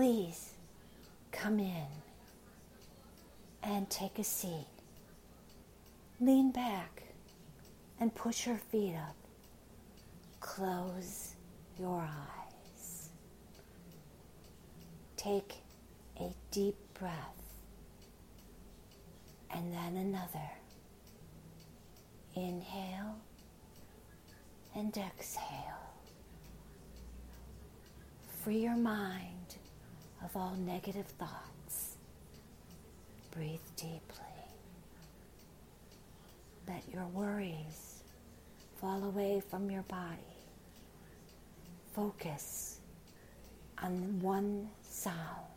Please come in and take a seat. Lean back and push your feet up. Close your eyes. Take a deep breath and then another. Inhale and exhale. Free your mind of all negative thoughts. Breathe deeply. Let your worries fall away from your body. Focus on one sound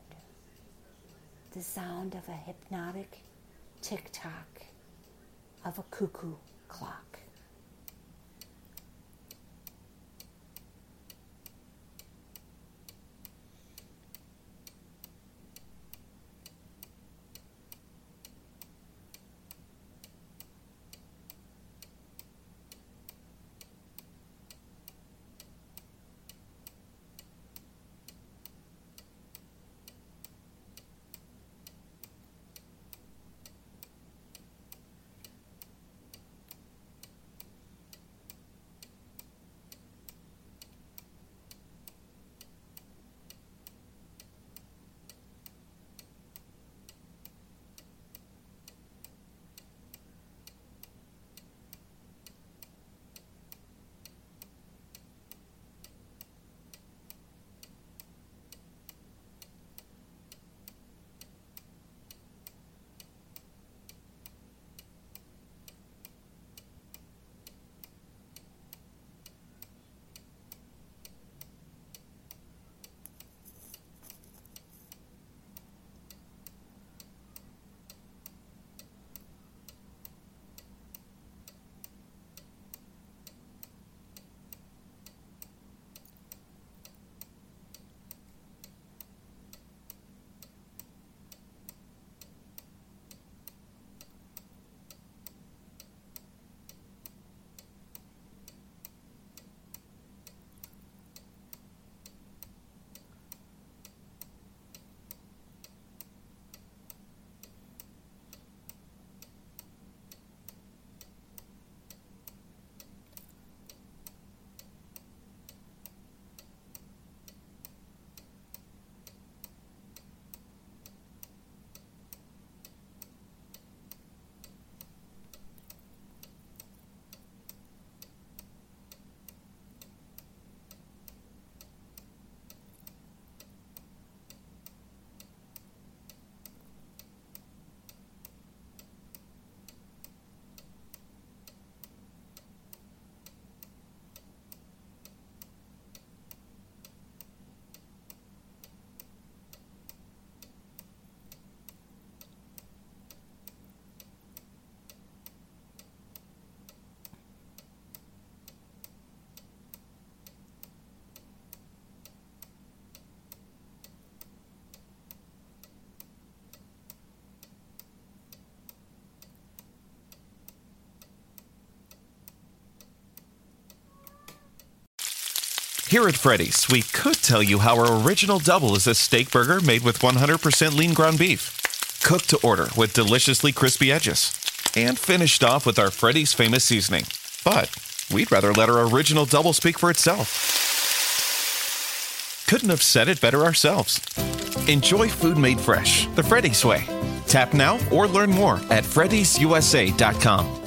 the sound of a hypnotic tick tock of a cuckoo clock. Here at Freddy's, we could tell you how our original double is a steak burger made with 100% lean ground beef, cooked to order with deliciously crispy edges, and finished off with our Freddy's famous seasoning. But we'd rather let our original double speak for itself. Couldn't have said it better ourselves. Enjoy food made fresh, the Freddy's way. Tap now or learn more at freddy'susa.com.